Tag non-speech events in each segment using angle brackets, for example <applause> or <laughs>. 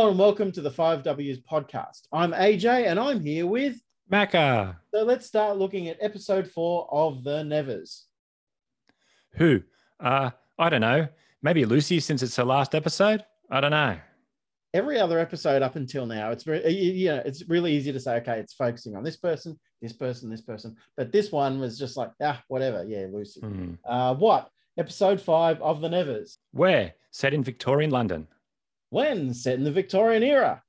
Hello and welcome to the 5Ws podcast. I'm AJ and I'm here with. Macca. So let's start looking at episode four of The Nevers. Who? Uh, I don't know. Maybe Lucy since it's her last episode? I don't know. Every other episode up until now, it's very, you know, it's really easy to say, okay, it's focusing on this person, this person, this person. But this one was just like, ah, whatever. Yeah, Lucy. Hmm. Uh, what? Episode five of The Nevers. Where? Set in Victorian London. When? Set in the Victorian era.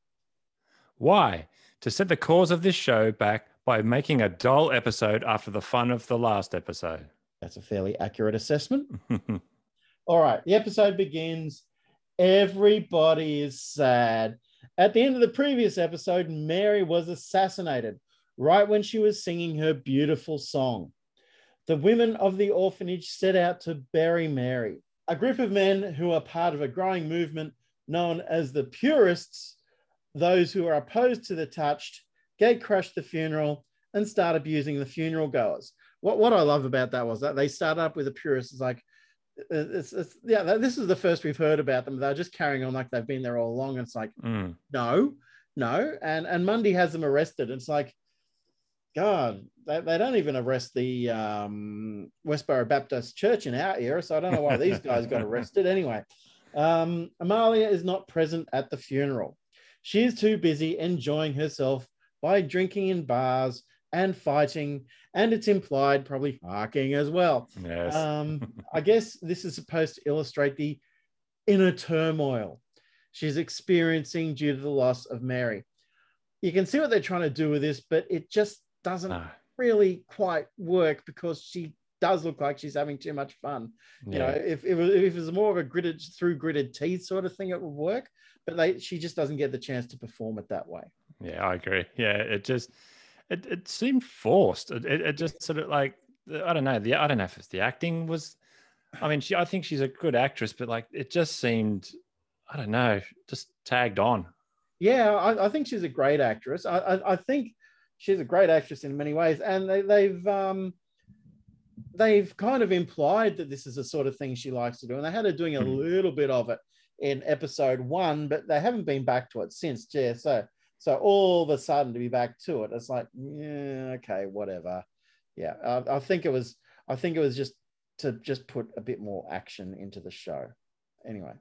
Why? To set the cause of this show back by making a dull episode after the fun of the last episode. That's a fairly accurate assessment. <laughs> All right, the episode begins. Everybody is sad. At the end of the previous episode, Mary was assassinated right when she was singing her beautiful song. The women of the orphanage set out to bury Mary. A group of men who are part of a growing movement known as the Purists, those who are opposed to the touched, gate crushed the funeral and start abusing the funeral goers. What, what I love about that was that they started up with the Purists. It's like, it's, it's yeah this is the first we've heard about them they're just carrying on like they've been there all along and it's like Mm. no no and and mundi has them arrested it's like god they, they don't even arrest the um westboro baptist church in our era so i don't know why these guys got <laughs> arrested anyway um amalia is not present at the funeral she is too busy enjoying herself by drinking in bars and fighting and it's implied probably harking as well Yes. um, I guess this is supposed to illustrate the inner turmoil she's experiencing due to the loss of Mary. You can see what they're trying to do with this, but it just doesn't No. really quite work because she does look like she's having too much fun. You know, if, if, it was, if it was more of a gritted through gritted teeth sort of thing, it would work. But they, she just doesn't get the chance to perform it that way. Yeah, I agree. Yeah, it just it, it seemed forced. It, it, it just sort of like I don't know. The I don't know if it's the acting was. I mean, she I think she's a good actress, but like it just seemed I don't know, just tagged on. Yeah, I, I think she's a great actress. I, I, I think she's a great actress in many ways, and they, they've um, they've kind of implied that this is the sort of thing she likes to do, and they had her doing a Hmm. little bit of it in episode one, but they haven't been back to it since. Yeah, so so all of a sudden to be back to it, it's like yeah, okay, whatever. Yeah, I, I think it was I think it was just to just put a bit more action into the show. Anyway.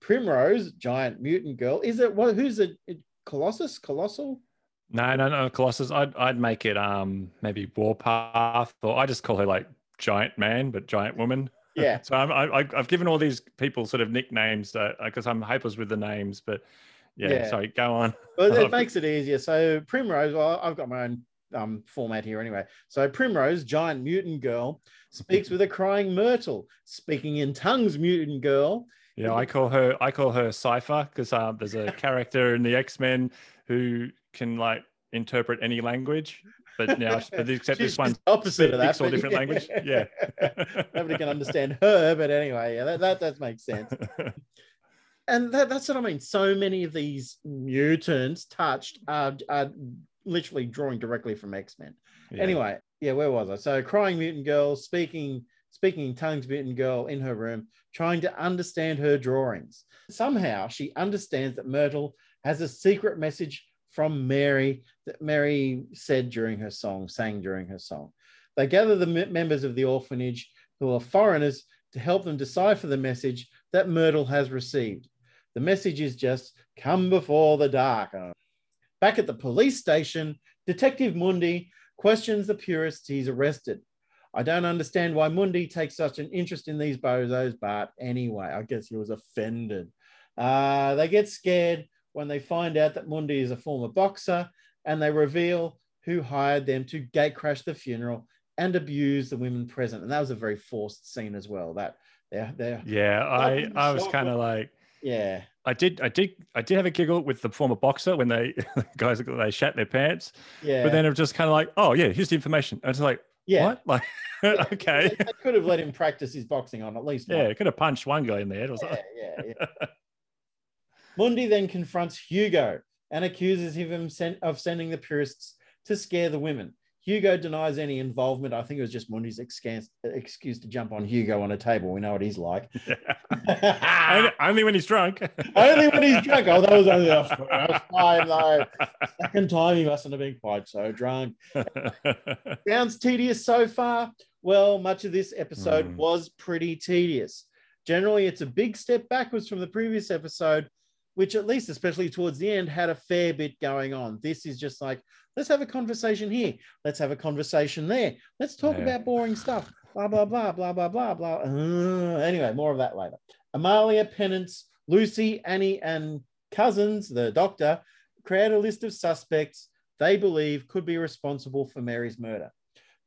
Primrose, giant mutant girl. Is it what? Who's it- Colossus? Colossal? No, no, no, Colossus. I'd I'd make it um maybe Warpath, or I just call her like Giant Man, but Giant Woman. Yeah. <laughs> So I'm, I, I- I've given all these people sort of nicknames because I'm hopeless with the names, but yeah, Yeah. sorry, go on. Well, it <laughs> makes it easier. So Primrose. Well, I've got my own um, format here anyway. So Primrose, giant mutant girl, speaks with a crying Myrtle, speaking in tongues. Mutant girl. Yeah, I call her I call her Cipher because uh, there's a <laughs> character in the X Men who can like interpret any language, but now <laughs> but except this one opposite of that. all different language. <laughs> Yeah. Nobody can understand her, but anyway, yeah, that, that, that makes sense. <laughs> and that, that's what I mean. So many of these mutants touched are, are literally drawing directly from X Men. Yeah. Anyway, yeah, where was I? So, crying mutant girl speaking speaking in tongues mutant girl in her room, trying to understand her drawings. Somehow, she understands that Myrtle has a secret message from Mary that Mary said during her song, sang during her song. They gather the members of the orphanage who are foreigners to help them decipher the message that Myrtle has received. The message is just come before the dark. Back at the police station, Detective Mundi questions the purists he's arrested. I don't understand why Mundi takes such an interest in these bozos, but anyway, I guess he was offended. Uh, they get scared when they find out that Mundi is a former boxer and they reveal who hired them to gatecrash the funeral and abuse the women present. And that was a very forced scene as well. That they're, they're Yeah, I I was kind of like yeah, I did I did I did have a giggle with the former boxer when they <laughs> guys they shat their pants, yeah. but then it was just kind of like oh yeah here's the information. I was like yeah. what <laughs> like Yeah, <laughs> okay They, they could have let him practice his boxing on at least. yeah one. could have punched one guy in the head or yeah, something. yeah, yeah. Mundi then confronts Hugo and accuses him of sending the purists to scare the women. Hugo denies any involvement. I think it was just Mundi's excuse, to jump on Hugo on a table. We know what he's like. <laughs> only, only when he's drunk. <laughs> only when he's drunk. Oh, that was only a fine though. Second time he mustn't have been quite so drunk. <laughs> Sounds tedious so far. Well, much of this episode Mm. was pretty tedious. Generally, it's a big step backwards from the previous episode, which at least, especially towards the end, had a fair bit going on. This is just like, let's have a conversation here. Let's have a conversation there. Let's talk Yeah. about boring stuff. Blah, blah, blah, blah, blah, blah, blah. Uh, anyway, more of that later. Amalia, Penance, Lucy, Annie, and Cousens, the doctor, create a list of suspects they believe could be responsible for Mary's murder.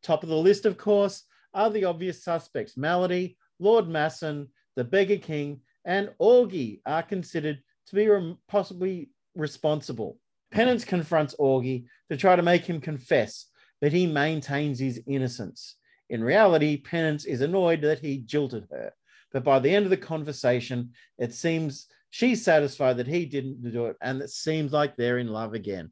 Top of the list, of course, are the obvious suspects. Maladie, Lord Massen, the Beggar King, and Augie are considered to be rem- possibly responsible. Penance confronts Augie to try to make him confess, but he maintains his innocence. In reality, Penance is annoyed that he jilted her. But by the end of the conversation, it seems she's satisfied that he didn't do it, and it seems like they're in love again.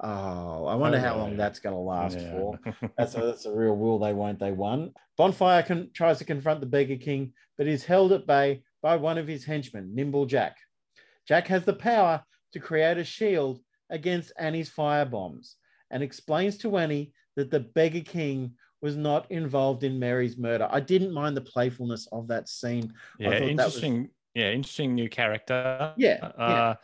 Oh, I wonder Oh, how yeah. long that's going to last Yeah. for. <laughs> That's a, that's a real will they won't they won. Bonfire con- tries to confront the Beggar King, but is held at bay by one of his henchmen, Nimble Jack. Jack has the power to create a shield against Annie's fire bombs and explains to Annie that the Beggar King was not involved in Mary's murder. I didn't mind the playfulness of that scene. yeah, that was- interesting. Yeah, interesting new character. Yeah, Uh, yeah.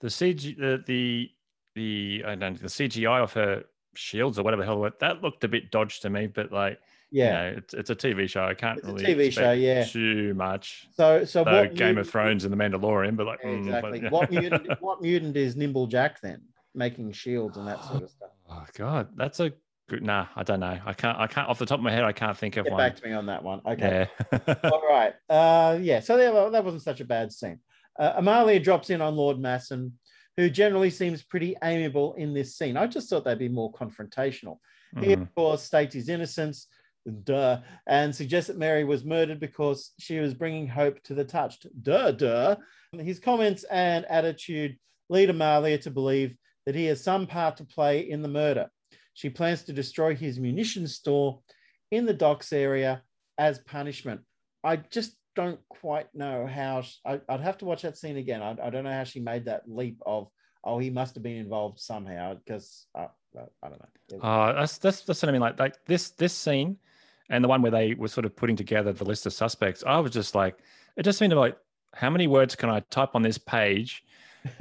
the CG, the the the I don't know, the CGI of her shields or whatever the hell that looked a bit dodged to me, but like Yeah. you know, it's it's a TV show. I can't It's a really TV show, yeah. too much. So so what Game of Thrones and The Mandalorian, but like mm, but- Exactly. yeah. What mutant <laughs> what mutant is Nimble Jack then? Making shields and that sort of stuff. Oh god, that's a good. Nah, I don't know. I can't. I can't. Off the top of my head, I can't think of Get one. back to me on that one. Okay. Yeah. <laughs> All right. Uh, yeah. So that, that wasn't such a bad scene. Uh, Amalia drops in on Lord Massen, who generally seems pretty amiable in this scene. I just thought they'd be more confrontational. He, of course, states his innocence, duh, and suggests that Mary was murdered because she was bringing hope to the touched, duh, duh. His comments and attitude lead Amalia to believe that he has some part to play in the murder. She plans to destroy his munitions store in the docks area as punishment. I just don't quite know how sh- I, would have to watch that scene again. I, I don't know how she made that leap of, oh, he must have been involved somehow because uh, well, I don't know. Oh, that's that's that's what I mean. Like like this this scene, and the one where they were sort of putting together the list of suspects. I was just like, it just seemed like, how many words can I type on this page, <laughs>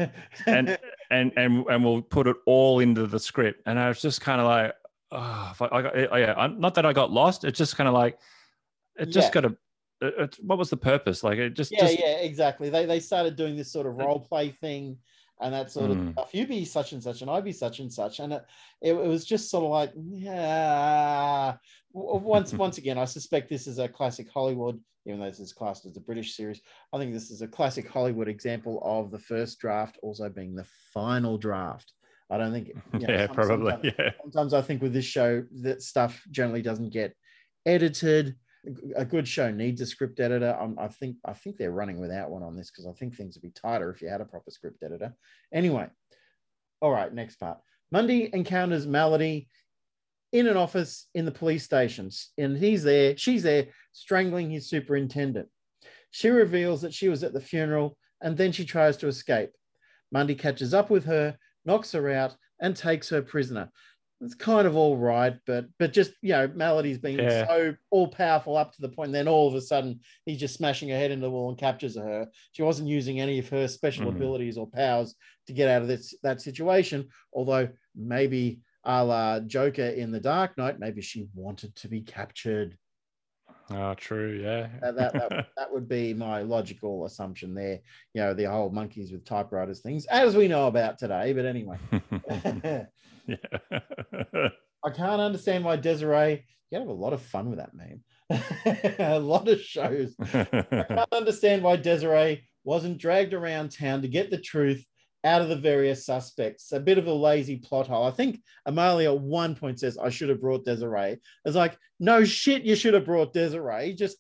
and and and and we'll put it all into the script. And I was just kind of like, oh, I, I got, oh, yeah, I'm, not that I got lost. It's just kind of like, it just Yeah. got a. It, it- what was the purpose? Like it just yeah, just yeah, exactly. They they started doing this sort of uh, role play thing and that sort of Mm. stuff. You be such and such, and I be such and such, and it, it, it was just sort of like, yeah. Once once again, I suspect this is a classic Hollywood, even though this is classed as a British series. I think this is a classic Hollywood example of the first draft also being the final draft. I don't think. <laughs> you know, yeah, some- probably sometimes- yeah. sometimes I think with this show that stuff generally doesn't get edited. A good show needs a script editor. Um, I think I think they're running without one on this because I think things would be tighter if you had a proper script editor. Anyway, all right, next part. Mundi encounters Maladie in an office in the police stations, and he's there. She's there strangling his superintendent. She reveals that she was at the funeral, and then she tries to escape. Mundi catches up with her, knocks her out, and takes her prisoner. It's kind of all right, but but just you know, Maladie's been Yeah. so all powerful up to the point, then all of a sudden he's just smashing her head into the wall and captures her. She wasn't using any of her special Mhm. abilities or powers to get out of this that situation. Although maybe a la Joker in the Dark Knight, maybe she wanted to be captured. Oh, true. Yeah. That, that, that, <laughs> that would be my logical assumption there. You know, the whole monkeys with typewriters things, as we know about today. But anyway. <laughs> <laughs> I can't understand why Desiree. You have a lot of fun with that meme. a lot of shows. I can't understand why Desiree wasn't dragged around town to get the truth out of the various suspects. A bit of a lazy plot hole. I think Amalia at one point says, I should have brought Desiree. It's like, no shit, you should have brought Desiree. Just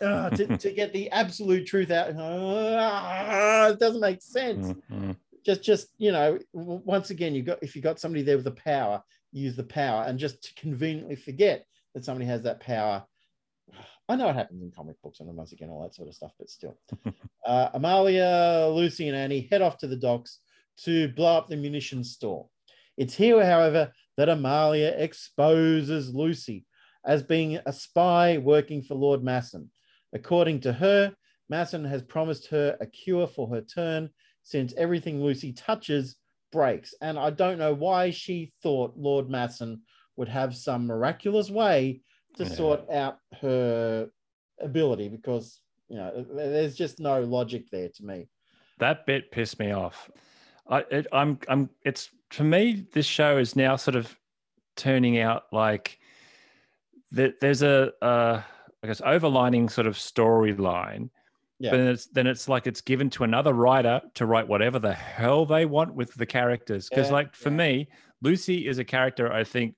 uh, to, <laughs> to get the absolute truth out. Uh, <laughs> it doesn't make sense Mm, mm. just just you know once again you got if you got somebody there with the power use the power and just to conveniently forget that somebody has that power. I know it happens in comic books and once again all that sort of stuff, but still. <laughs> uh, Amalia, Lucy, and Annie head off to the docks to blow up the munitions store. It's here, however, that Amalia exposes Lucy as being a spy working for Lord Massen. According to her, Massen has promised her a cure for her turn since everything Lucy touches breaks. And I don't know why she thought Lord Massen would have some miraculous way to yeah. sort out her ability because, you know, there's just no logic there to me. That bit pissed me off. I, it, I'm, I'm, it's to me, this show is now sort of turning out like that there's a, uh, I guess, overlining sort of storyline. Yeah. But then it's, then it's like it's given to another writer to write whatever the hell they want with the characters. Because, yeah, like, for yeah. me, Lucy is a character I think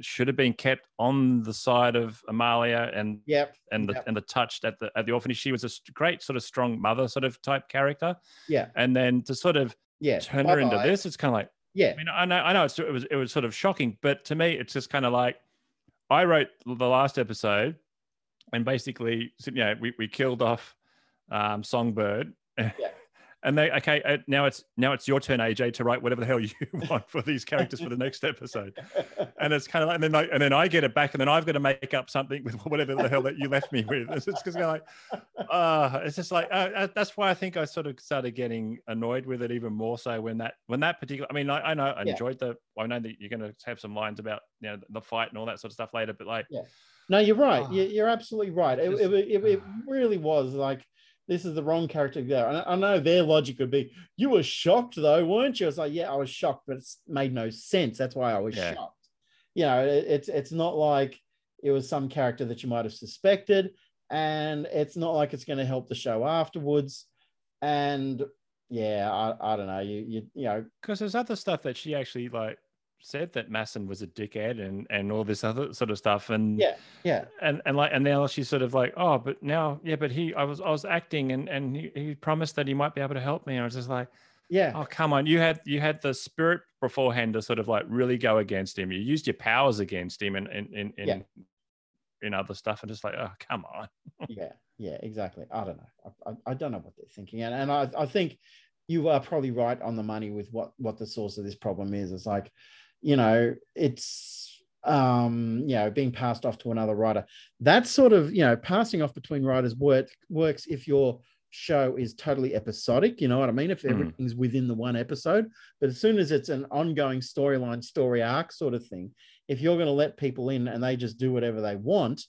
should have been kept on the side of Amalia and yep. and the yep. and the touched at the at the orphanage. She was a great sort of strong mother sort of type character. Yeah. And then to sort of yeah turn Bye-bye. her into this, it's kind of like yeah. I mean, I know I know it was it was sort of shocking, but to me, it's just kind of like I wrote the last episode, and basically, you know, we we killed off um, Songbird. Yeah. And they okay uh, now it's now it's your turn aj to write whatever the hell <laughs> you want for these characters for the next episode. And it's kind of like and then I, and then I get it back and then I've got to make up something with <laughs> whatever the hell that you left me with. It's just like uh it's just like uh, uh, that's why I think I sort of started getting annoyed with it even more so when that when that particular I mean I, I know I yeah. enjoyed the I know that you're going to have some lines about you know the fight and all that sort of stuff later but like yeah. No you're right. uh, you're absolutely right. It, it, it, it really was like this is the wrong character there. And I know their logic would be, you were shocked though, weren't you? It's like, yeah, I was shocked, but it's made no sense. That's why I was yeah. shocked. You know, it, it's it's not like it was some character that you might have suspected, and it's not like it's going to help the show afterwards. And yeah, I, I don't know. You you you know, because there's other stuff that she actually like said that Massen was a dickhead and and all this other sort of stuff and yeah yeah. and and like and now she's sort of like oh but now yeah but he I was I was acting and and he, he promised that he might be able to help me. And I was just like yeah. Oh come on you had you had the spirit beforehand to sort of like really go against him. You used your powers against him and in in in, yeah. in other stuff. And just like oh come on. <laughs> Yeah yeah exactly. I don't know. I, I, I don't know what they're thinking. And and I I think you are probably right on the money with what what the source of this problem is. It's like you know, it's um, you know, being passed off to another writer. That sort of, you know, passing off between writers work, works if your show is totally episodic, you know what I mean? If hmm. everything's mm. within the one episode, but as soon as it's an ongoing storyline, story arc sort of thing, if you're going to let people in and they just do whatever they want,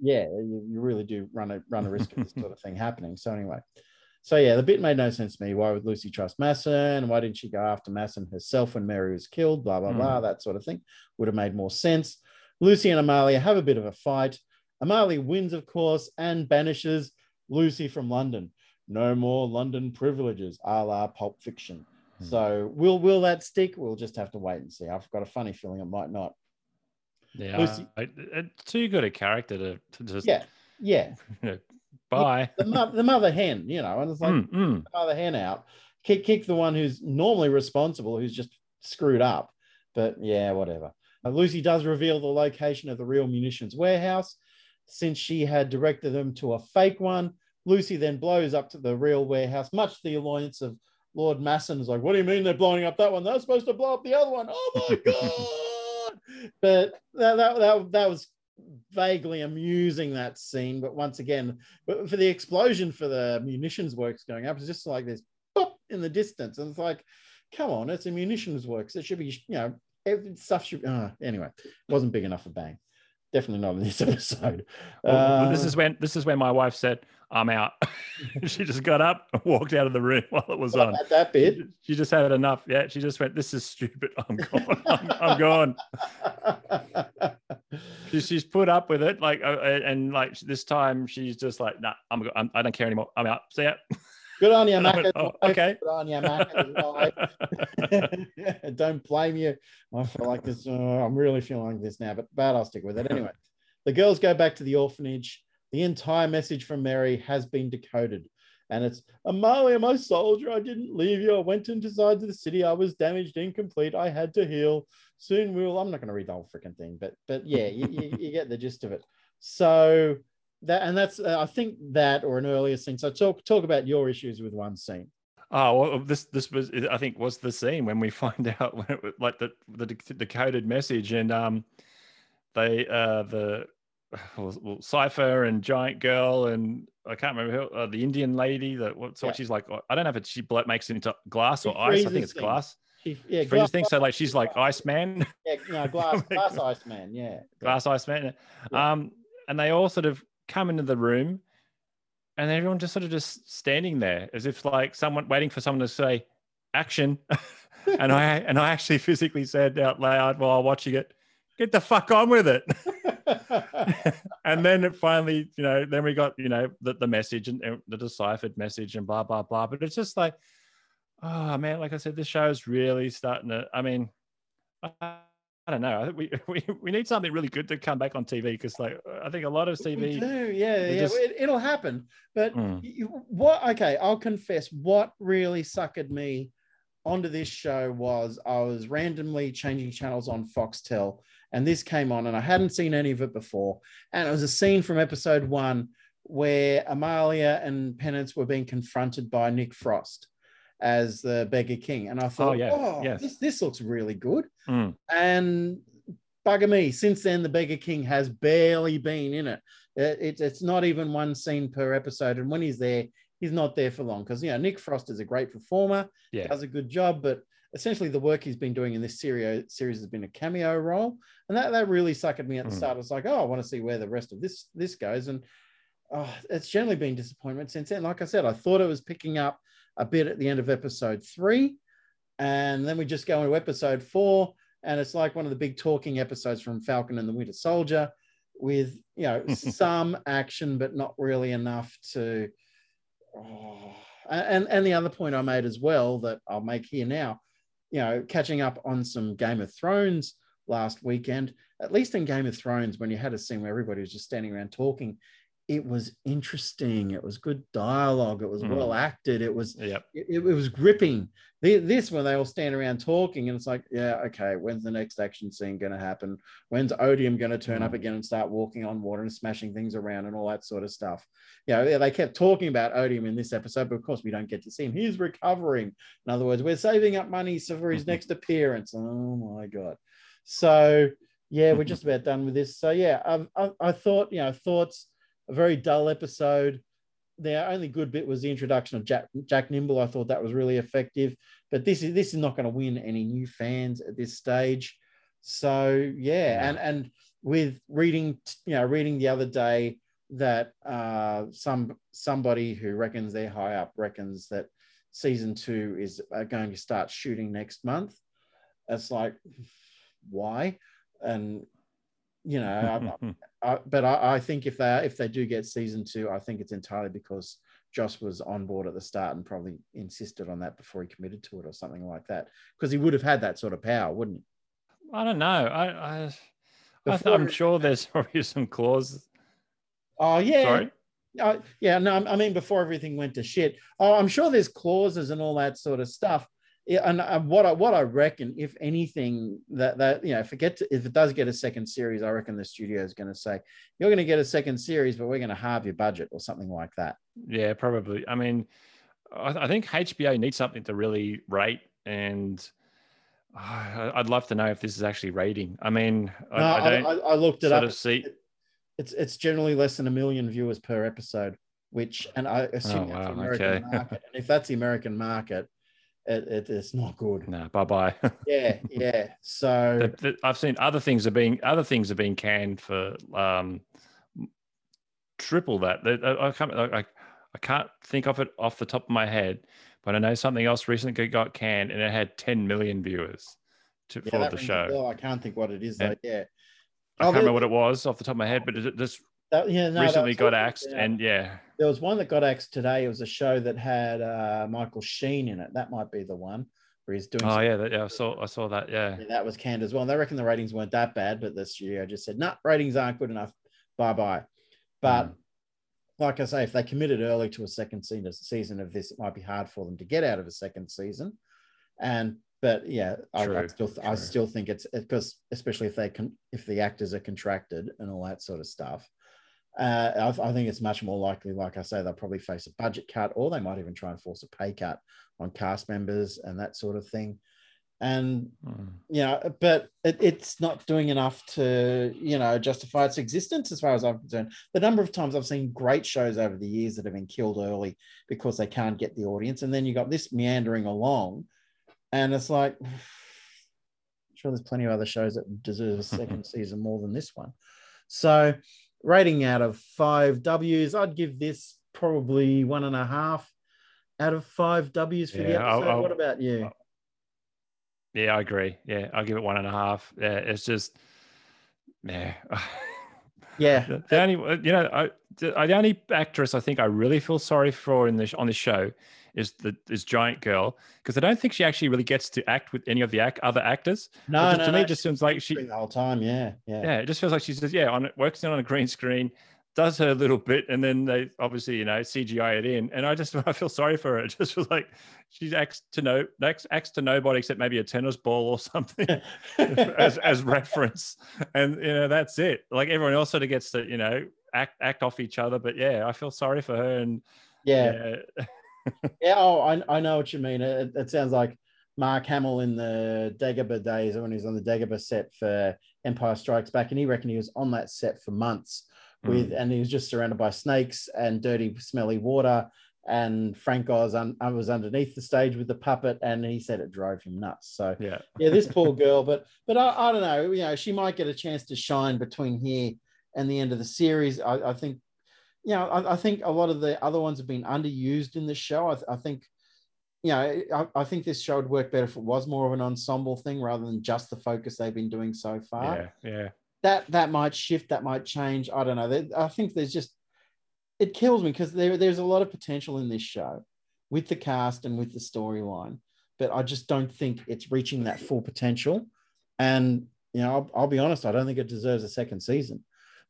yeah, you, you really do run a run a risk of this sort of thing happening. So anyway, so yeah, the bit made no sense to me. Why would Lucy trust Massen? Why didn't she go after Massen herself when Mary was killed? Blah blah mm. blah. That sort of thing would have made more sense. Lucy and Amalia have a bit of a fight. Amalia wins, of course, and banishes Lucy from London. No more London privileges, a la Pulp Fiction. Mm. So will will that stick? We'll just have to wait and see. I've got a funny feeling it might not. Yeah, Lucy, I, too good a character to, to just yeah yeah <laughs> you know, Bye. The, the, mother hen, you know, and it's like mm, mm. mother hen out. Kick, kick the one who's normally responsible, who's just screwed up. But yeah, whatever. Uh, Lucy does reveal the location of the real munitions warehouse. Since she had directed them to a fake one, Lucy then blows up to the real warehouse, much to the annoyance of Lord Massen. Is like, what do you mean they're blowing up that one? They're supposed to blow up the other one. Oh my <laughs> god! but that, that that that was vaguely amusing that scene, but once again, but for the explosion for the munitions works going up, it's just like this pop in the distance, and it's like, come on, it's a munitions works. It should be, you know, stuff should. Uh, anyway, wasn't big enough for bang. Definitely not in this <laughs> episode. Well, uh, this is when this is when my wife said, "I'm out." <laughs> she just got up and walked out of the room <laughs> while it was on. That bit. She, she, just had enough. Yeah, she just went, "This is stupid. I'm gone. I'm, I'm gone." She's, she's put up with it, like, uh, and like this time she's just like, "Nah, I'm, I'm I don't care anymore. I'm out. See ya." Good on you, <laughs> Mac. Oh, okay. Good on you, Mac. <laughs> <laughs> don't blame you. I feel like this. Uh, I'm really feeling like this now, but but I'll stick with it anyway. The girls go back to the orphanage. The entire message from Mary has been decoded. And it's Amalia, my soldier, I didn't leave you. I went into sides of the city. I was damaged, incomplete. I had to heal. Soon we'll. I'm not going to read the whole freaking thing, but but yeah, you, you, you get the gist of it. So that and that's uh, I think that or an earlier scene. So talk talk about your issues with one scene. Oh, well, this this was I think was the scene when we <laughs> find out when it was like the the decoded message and um they uh the <sighs> well, Cipher and Giant Girl and I can't remember who, uh, the Indian lady that what so yeah. she's like I don't know if she makes it into glass or ice I think it's things. glass. She, yeah, freezes things. So like she's like ice man. Yeah, <laughs> no, glass <laughs> glass Iceman. Yeah, glass Iceman. Yeah. Um, and they all sort of come into the room and everyone just sort of just standing there as if like someone waiting for someone to say action <laughs> and i and i actually physically said out loud while watching it get the fuck on with it <laughs> and then it finally you know then we got you know the, the message and, and the deciphered message and blah blah blah but it's just like oh man like i said this show is really starting to i mean I, I don't know. I think we, <laughs> we we need something really good to come back on TV because like I think a lot of TV. We do, yeah, yeah. Just... It, will happen. But mm. you, what? Okay, I'll confess. What really suckered me onto this show was I was randomly changing channels on Foxtel, and this came on, and I hadn't seen any of it before. And it was a scene from episode one where Amalia and Penance were being confronted by Nick Frost as the Beggar King. And I thought, oh, yeah. oh yes. this, this looks really good. Mm. And bugger me, since then, the Beggar King has barely been in it. it, it it's not even one scene per episode. And when he's there, he's not there for long because, you know, Nick Frost is a great performer, yeah. does a good job, but essentially the work he's been doing in this series series has been a cameo role and that, that really sucked me at the mm. start it's like oh i want to see where the rest of this this goes and oh, it's generally been disappointment since then like i said i thought it was picking up a bit at the end of episode three. And then we just go into episode four, and it's like one of the big talking episodes from Falcon and the Winter Soldier with, you know, <laughs> some action, but not really enough to. Oh. And, and the other point I made as well that I'll make here now, you know, catching up on some Game of Thrones last weekend, at least in Game of Thrones, when you had a scene where everybody was just standing around talking, it was interesting. It was good dialogue. It was mm. well acted. It was yep. it, it, was gripping. This when they all stand around talking and it's like, yeah, okay, when's the next action scene going to happen? When's Odium going to turn mm. up again and start walking on water and smashing things around and all that sort of stuff? You know, they kept talking about Odium in this episode, but of course we don't get to see him. He's recovering. In other words, we're saving up money for his <laughs> next appearance. Oh my god! So yeah, we're just about done with this. So yeah, I, I, I thought you know thoughts a very dull episode. The only good bit was the introduction of Jack, Jack Nimble. I thought that was really effective, but this is this is not going to win any new fans at this stage. So yeah, and and with reading, you know, reading the other day that uh, some somebody who reckons they're high up reckons that season two is going to start shooting next month. It's like, why? And you know, I, <laughs> I, but I, I, think if they if they do get season two, I think it's entirely because Joss was on board at the start and probably insisted on that before he committed to it or something like that, because he would have had that sort of power, wouldn't he? I don't know. I, I, I'm sure there's <laughs> probably some clauses. Oh yeah. Sorry. Uh, yeah, no, I mean before everything went to shit. Oh, I'm sure there's clauses and all that sort of stuff and uh, what I what I reckon, if anything, that that you know, forget to, if it does get a second series, I reckon the studio is going to say you're going to get a second series, but we're going to halve your budget or something like that. Yeah, probably. I mean, I, I think HBO needs something to really rate, and uh, I'd love to know if this is actually rating. I mean, I, no, I, I, I looked it up. See... It's it's generally less than a million viewers per episode, which, and I assume oh, wow, that's the American okay. market. And if that's the American market it, it, it's not good. No, bye bye. <laughs> yeah, yeah. So I've seen other things are being other things are being canned for um, triple that. I, can't I, I can't think of it off the top of my head, but I know something else recently got canned and it had 10 million viewers to, yeah, for the show. Oh, I can't think what it is though. Yeah. I can't remember what it was off the top of my head, but it just that, yeah, no, recently got axed, yeah. and yeah, there was one that got axed today. It was a show that had uh, Michael Sheen in it. That might be the one where he's doing. Oh yeah, that, yeah, I saw I saw that. Yeah. yeah. that was canned as well. And they reckon the ratings weren't that bad, but the studio just said, "No, nah, ratings aren't good enough. Bye bye." But mm. like I say, if they committed early to a second season of this, it might be hard for them to get out of a second season. And but yeah, I, I still I still think it's because especially if they can if the actors are contracted and all that sort of stuff. Uh, I, I, think it's much more likely, like I say, they'll probably face a budget cut, or they might even try and force a pay cut on cast members and that sort of thing. And mm. you know but it, it's not doing enough to you know justify its existence as far as i'm concerned. The number of times i've seen great shows over the years that have been killed early because they can't get the audience and then you got this meandering along and it's like I'm <sighs> sure there's plenty of other shows that deserve a second <laughs> season more than this one. So rating out of five w's i'd give this probably one and a half out of five w's for yeah, the episode I'll, I'll, what about you yeah, I agree. Yeah, I'll give it one and a half. Yeah, it's just, yeah. <laughs> Yeah. the, the only, you know, I, the, the, only actress I think I really feel sorry for in this on the show is the is Giant Girl because I don't think she actually really gets to act with any of the act, other actors. No, no, to me, it just seems like she the whole time. Yeah, yeah, yeah. It just feels like she's just yeah on works in on a green screen, does her little bit, and then they obviously you know CGI it in, and I just <laughs> I feel sorry for her. It just feels like she acts to no acts, acts to nobody except maybe a tennis ball or something <laughs> as as reference, and you know that's it. Like everyone else sort of gets to you know act act off each other, but yeah, I feel sorry for her, and yeah, yeah. Yeah oh, I I know what you mean. It, it sounds like Mark Hamill in the Dagobah days when he was on the Dagobah set for Empire Strikes Back, and he reckoned he was on that set for months with, mm. and he was just surrounded by snakes and dirty, smelly water. And Frank Oz un, was underneath the stage with the puppet, and he said it drove him nuts. So yeah, <laughs> yeah, this poor girl. But but I, I don't know. You know, she might get a chance to shine between here and the end of the series. I, I think, you know, I, I, think a lot of the other ones have been underused in the show. I, I think you know, I, I, think this show would work better if it was more of an ensemble thing rather than just the focus they've been doing so far. Yeah, yeah that that might shift, that might change. I don't know. I think there's just it kills me because there, there's a lot of potential in this show with the cast and with the storyline, but I just don't think it's reaching that full potential. And you know, I'll, I'll be honest, I don't think it deserves a second season.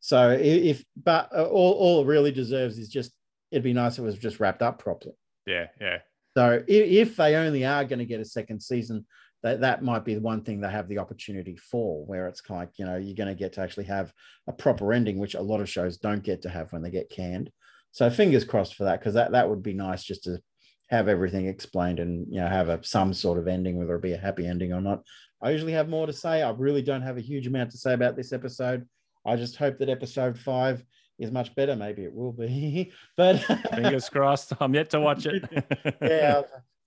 So if, but uh, all, all it really deserves is just it'd be nice if it was just wrapped up properly. Yeah, yeah. So if, if they only are going to get a second season, that, that might be the one thing they have the opportunity for, where it's like, you know, you're going to get to actually have a proper ending, which a lot of shows don't get to have when they get canned. So fingers crossed for that, because that, that would be nice just to have everything explained and, you know, have a, some sort of ending, whether it be a happy ending or not. I usually have more to say. I really don't have a huge amount to say about this episode. I just hope that episode five is much better. Maybe it will be, <laughs> but fingers crossed. I'm yet to watch it. <laughs> yeah,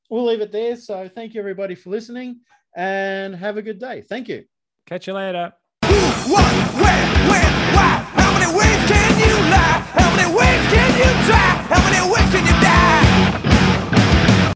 we'll leave it there. So thank you everybody for listening, and have a good day. Thank you. Catch you later. What, where, when, why? How many ways can you lie? How many ways can you?